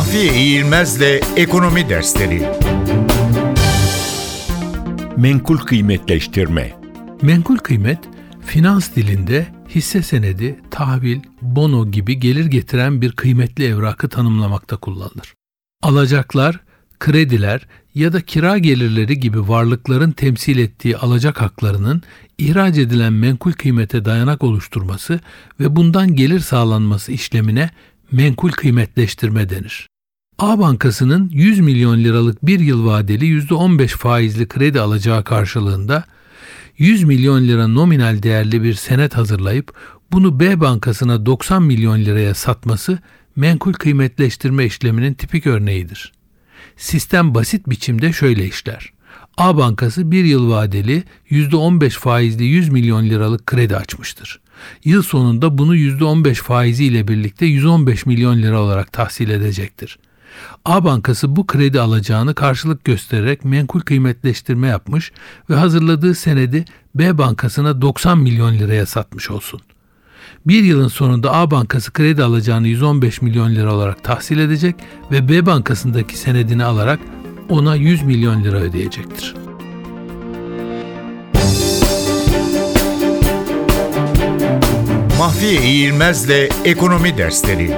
Mahfiye İğilmez'le Ekonomi Dersleri Menkul kıymetleştirme Menkul kıymet, finans dilinde hisse senedi, tahvil, bono gibi gelir getiren bir kıymetli evrakı tanımlamakta kullanılır. Alacaklar, krediler ya da kira gelirleri gibi varlıkların temsil ettiği alacak haklarının ihraç edilen menkul kıymete dayanak oluşturması ve bundan gelir sağlanması işlemine menkul kıymetleştirme denir. A Bankası'nın 100 milyon liralık bir yıl vadeli %15 faizli kredi alacağı karşılığında 100 milyon lira nominal değerli bir senet hazırlayıp bunu B Bankası'na 90 milyon liraya satması menkul kıymetleştirme işleminin tipik örneğidir. Sistem basit biçimde şöyle işler. A Bankası bir yıl vadeli %15 faizli 100 milyon liralık kredi açmıştır. Yıl sonunda bunu %15 faizi ile birlikte 115 milyon lira olarak tahsil edecektir. A Bankası bu kredi alacağını karşılık göstererek menkul kıymetleştirme yapmış ve hazırladığı senedi B Bankası'na 90 milyon liraya satmış olsun. Bir yılın sonunda A Bankası kredi alacağını 115 milyon lira olarak tahsil edecek ve B Bankası'ndaki senedini alarak ona 100 milyon lira ödeyecektir. Mahfiye İğilmez'le Ekonomi Dersleri